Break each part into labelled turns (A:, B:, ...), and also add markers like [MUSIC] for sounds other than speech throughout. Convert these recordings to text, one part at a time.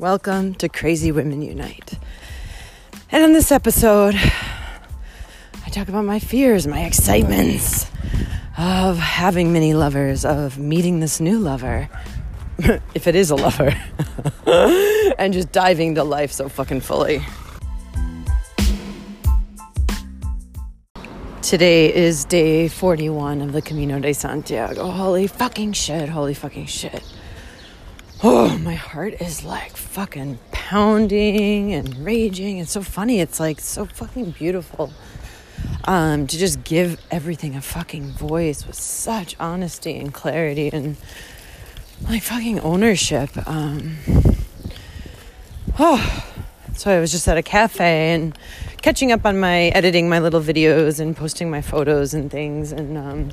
A: Welcome to Crazy Women Unite. And in this episode, I talk about my fears, my excitements of having many lovers, of meeting this new lover, [LAUGHS] if it is a lover, [LAUGHS] and just diving to life so fucking fully. Today is day 41 of the Camino de Santiago. Holy fucking shit, holy fucking shit. Oh, my heart is like fucking pounding and raging. It's so funny. It's like so fucking beautiful um, to just give everything a fucking voice with such honesty and clarity and like fucking ownership. Um, oh, so I was just at a cafe and catching up on my editing my little videos and posting my photos and things and um,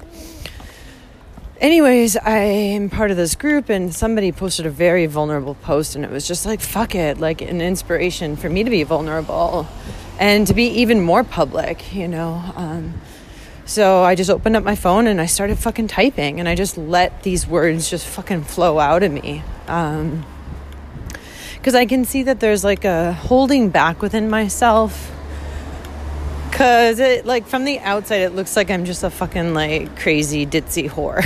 A: anyways i am part of this group and somebody posted a very vulnerable post and it was just like fuck it like an inspiration for me to be vulnerable and to be even more public you know? Um, so i just opened up my phone and i started fucking typing and i just let these words just fucking flow out of me. Um, because I can see that there's like a holding back within myself Cause it like from the outside it looks like I'm just a fucking like crazy ditzy whore.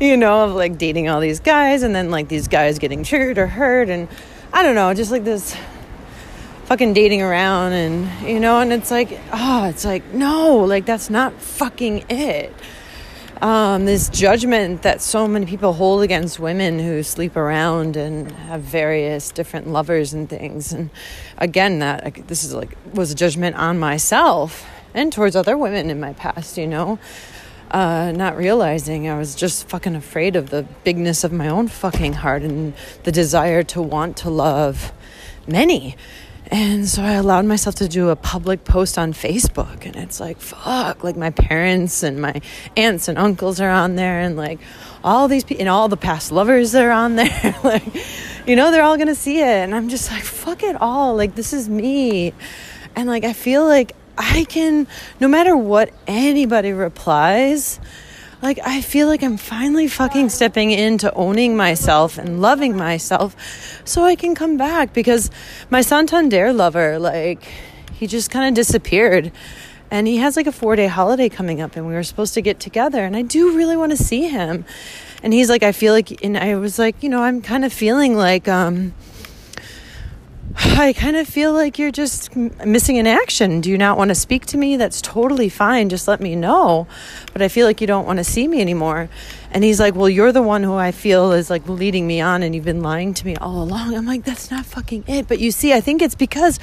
A: [LAUGHS] you know, of like dating all these guys and then like these guys getting triggered or hurt and I don't know, just like this fucking dating around and you know, and it's like, oh, it's like, no, like that's not fucking it um, this judgment that so many people hold against women who sleep around and have various different lovers and things. And again, that this is like was a judgment on myself and towards other women in my past. You know, uh, not realizing I was just fucking afraid of the bigness of my own fucking heart and the desire to want to love many and so I allowed myself to do a public post on Facebook. And it's like, fuck, like my parents and my aunts and uncles are on there, and like all these people, and all the past lovers are on there. [LAUGHS] like, you know, they're all gonna see it. And I'm just like, fuck it all. Like, this is me. And like, I feel like I can, no matter what anybody replies, like I feel like I'm finally fucking stepping into owning myself and loving myself so I can come back because my Santander lover like he just kind of disappeared. And he has like a 4-day holiday coming up and we were supposed to get together and I do really want to see him. And he's like I feel like and I was like you know I'm kind of feeling like um I kind of feel like you're just missing in action. Do you not want to speak to me? That's totally fine. Just let me know. But I feel like you don't want to see me anymore. And he's like, Well, you're the one who I feel is like leading me on, and you've been lying to me all along. I'm like, That's not fucking it. But you see, I think it's because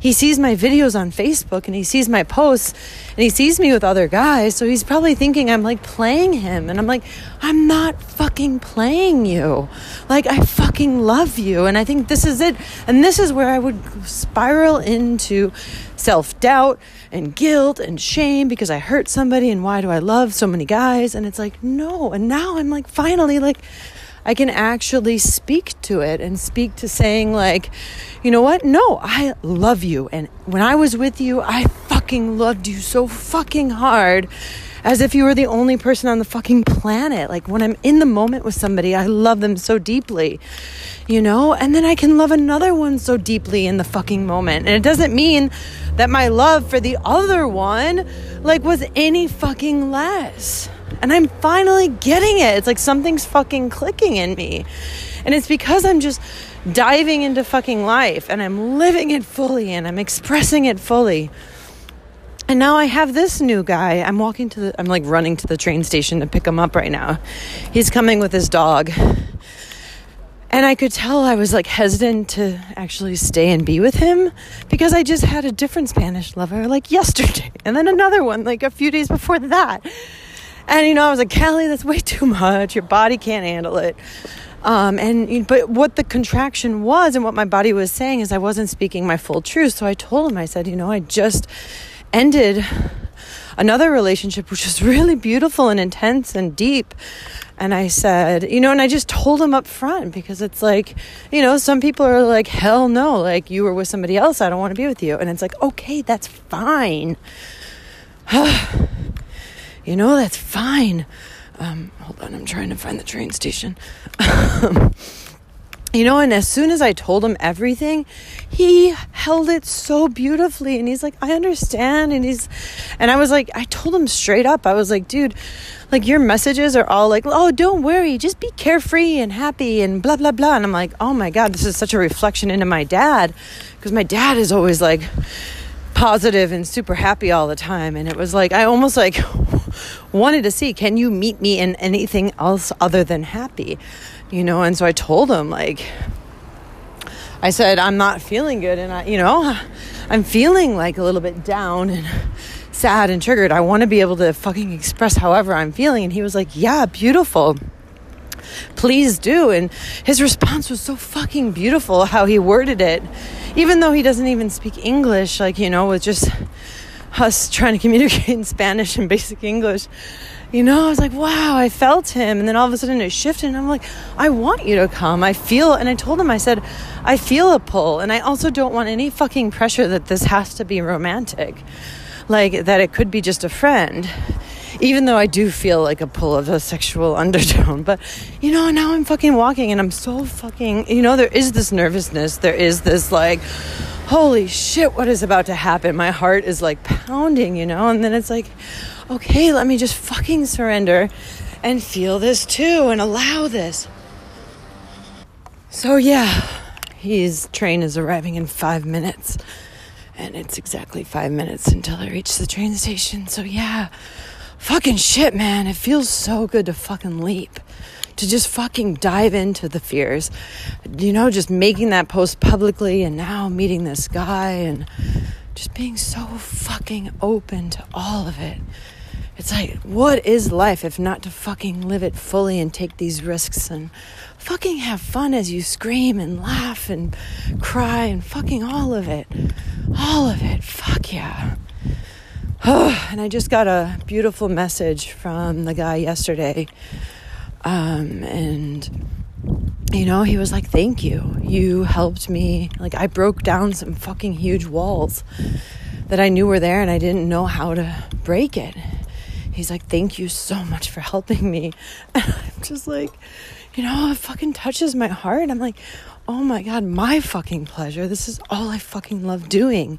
A: he sees my videos on Facebook and he sees my posts and he sees me with other guys. So he's probably thinking I'm like playing him. And I'm like, I'm not fucking playing you. Like, I fucking love you. And I think this is it. And this is where I would spiral into self doubt and guilt and shame because I hurt somebody and why do I love so many guys? And it's like, no. And now I'm like, finally, like, I can actually speak to it and speak to saying, like, you know what? No, I love you. And when I was with you, I fucking loved you so fucking hard as if you were the only person on the fucking planet. Like when I'm in the moment with somebody, I love them so deeply, you know? And then I can love another one so deeply in the fucking moment. And it doesn't mean that my love for the other one like was any fucking less. And I'm finally getting it. It's like something's fucking clicking in me. And it's because I'm just diving into fucking life and I'm living it fully and I'm expressing it fully. And now I have this new guy. I'm walking to the, I'm like running to the train station to pick him up right now. He's coming with his dog. And I could tell I was like hesitant to actually stay and be with him because I just had a different Spanish lover like yesterday [LAUGHS] and then another one like a few days before that. And you know, I was like, Callie, that's way too much. Your body can't handle it. Um, and but what the contraction was and what my body was saying is I wasn't speaking my full truth. So I told him, I said, you know, I just ended another relationship which was really beautiful and intense and deep. And i said you know and i just told him up front because it's like you know some people are like hell no like you were with somebody else i don't want to be with you. And it's like okay that's fine. [SIGHS] You know that's fine. Um, hold on i'm trying to find the train station [LAUGHS] you know, and as soon as I told him everything, he held it so beautifully. And he's like, I understand. And he's, and I was like, I told him straight up, I was like, dude, like your messages are all like, oh, don't worry, just be carefree and happy and blah, blah, blah. And I'm like, oh my God, this is such a reflection into my dad. Because my dad is always like, positive and super happy all the time and it was like i almost like [LAUGHS] wanted to see can you meet me in anything else other than happy? You know and so i told him like i said i'm not feeling good and i you know i'm feeling like a little bit down and sad and triggered. I want to be able to fucking express however i'm feeling and he was like yeah beautiful. Please do and his response was so fucking beautiful how he worded it. Even though he doesn't even speak english like you know with just us trying to communicate in spanish and basic english you know, I was like, wow, I felt him. And then all of a sudden it shifted. And I'm like, I want you to come. I feel, and I told him, I said, I feel a pull. And I also don't want any fucking pressure that this has to be romantic. Like that it could be just a friend. Even though I do feel like a pull of a sexual [LAUGHS] undertone. But, you know, now I'm fucking walking and I'm so fucking, you know, there is this nervousness. There is this like, holy shit, what is about to happen? My heart is like pounding, you know? And then it's like, okay, let me just fucking surrender and feel this too and allow this. So, yeah, his train is arriving in five minutes. And it's exactly five minutes until I reach the train station. So, yeah, fucking shit, man. It feels so good to fucking leap. To just fucking dive into the fears. You know, just making that post publicly and now meeting this guy and just being so fucking open to all of it. It's like, what is life if not to fucking live it fully and take these risks and fucking have fun as you scream and laugh and cry and fucking all of it. All of it. Fuck yeah. [SIGHS] and I just got a beautiful message from the guy yesterday. Um, and, you know, he was like, Thank you. You helped me. Like, I broke down some fucking huge walls that I knew were there and I didn't know how to break it he's like, Thank you so much for helping me. [LAUGHS] And I'm just like, you know, it fucking touches my heart. I'm like, oh my God, my fucking pleasure. This is all I fucking love doing.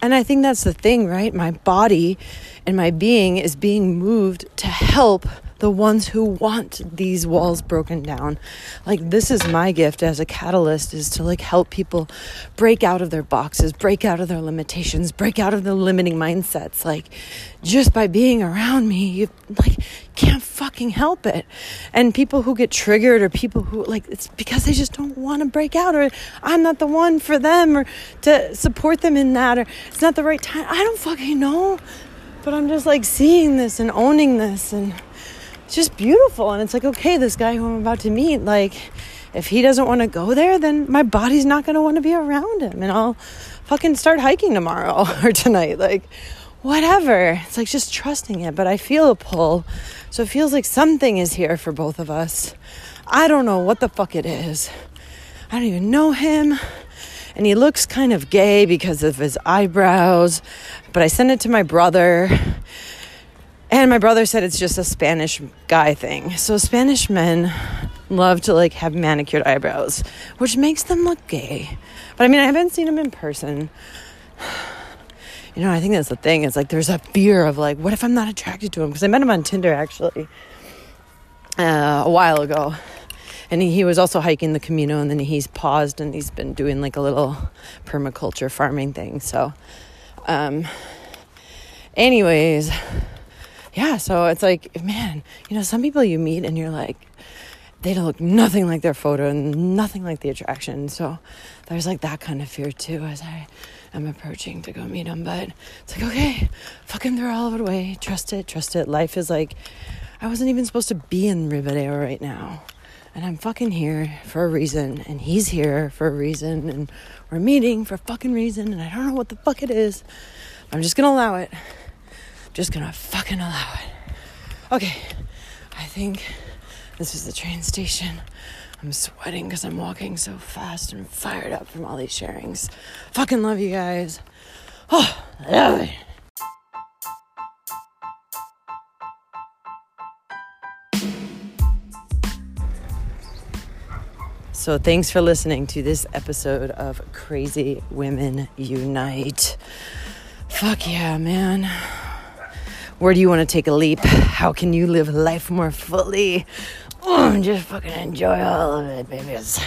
A: And I think that's the thing, right? My body and my being is being moved to help the ones who want these walls broken down. Like this is my gift as a catalyst is to like help people break out of their boxes, break out of their limitations, break out of the limiting mindsets. Like just by being around me, you like can't fucking help it. And people who get triggered or people who like it's because they just don't want to break out or I'm not the one for them or to support them in that or it's not the right time. I don't fucking know. But I'm just like seeing this and owning this and it's just beautiful. And it's like, okay, this guy who I'm about to meet, like, if he doesn't want to go there, then my body's not going to want to be around him. And I'll fucking start hiking tomorrow [LAUGHS] or tonight. Like, whatever. It's like just trusting it. But I feel a pull. So it feels like something is here for both of us. I don't know what the fuck it is. I don't even know him. And he looks kind of gay because of his eyebrows. But I sent it to my brother and my brother said it's just a Spanish guy thing. So Spanish men love to like have manicured eyebrows, which makes them look gay. But I mean, I haven't seen him in person. [SIGHS] You know, I think that's the thing. It's like there's a fear of like, what if I'm not attracted to him? Because I met him on Tinder actually uh, a while ago. And he, he was also hiking the Camino, and then he's paused and he's been doing like a little permaculture farming thing. So, um, anyways, yeah, so it's like, man, you know, some people you meet and you're like, they don't look nothing like their photo and nothing like the attraction. So there's like that kind of fear too as I am approaching to go meet them. But it's like, okay, fucking throw all of it away. Trust it, trust it. Life is like, I wasn't even supposed to be in Ribadeo right now. And I'm fucking here for a reason. And he's here for a reason. And we're meeting for a fucking reason. And I don't know what the fuck it is. I'm just gonna allow it just gonna fucking allow it. Okay, I think this is the train station. I'm sweating because I'm walking so fast and fired up from all these sharings. Fucking love you guys. Oh, I love it. So, thanks for listening to this episode of Crazy Women Unite. Fuck yeah, man. Where do you want to take a leap? How can you live life more fully? Oh, just fucking enjoy all of it, babies.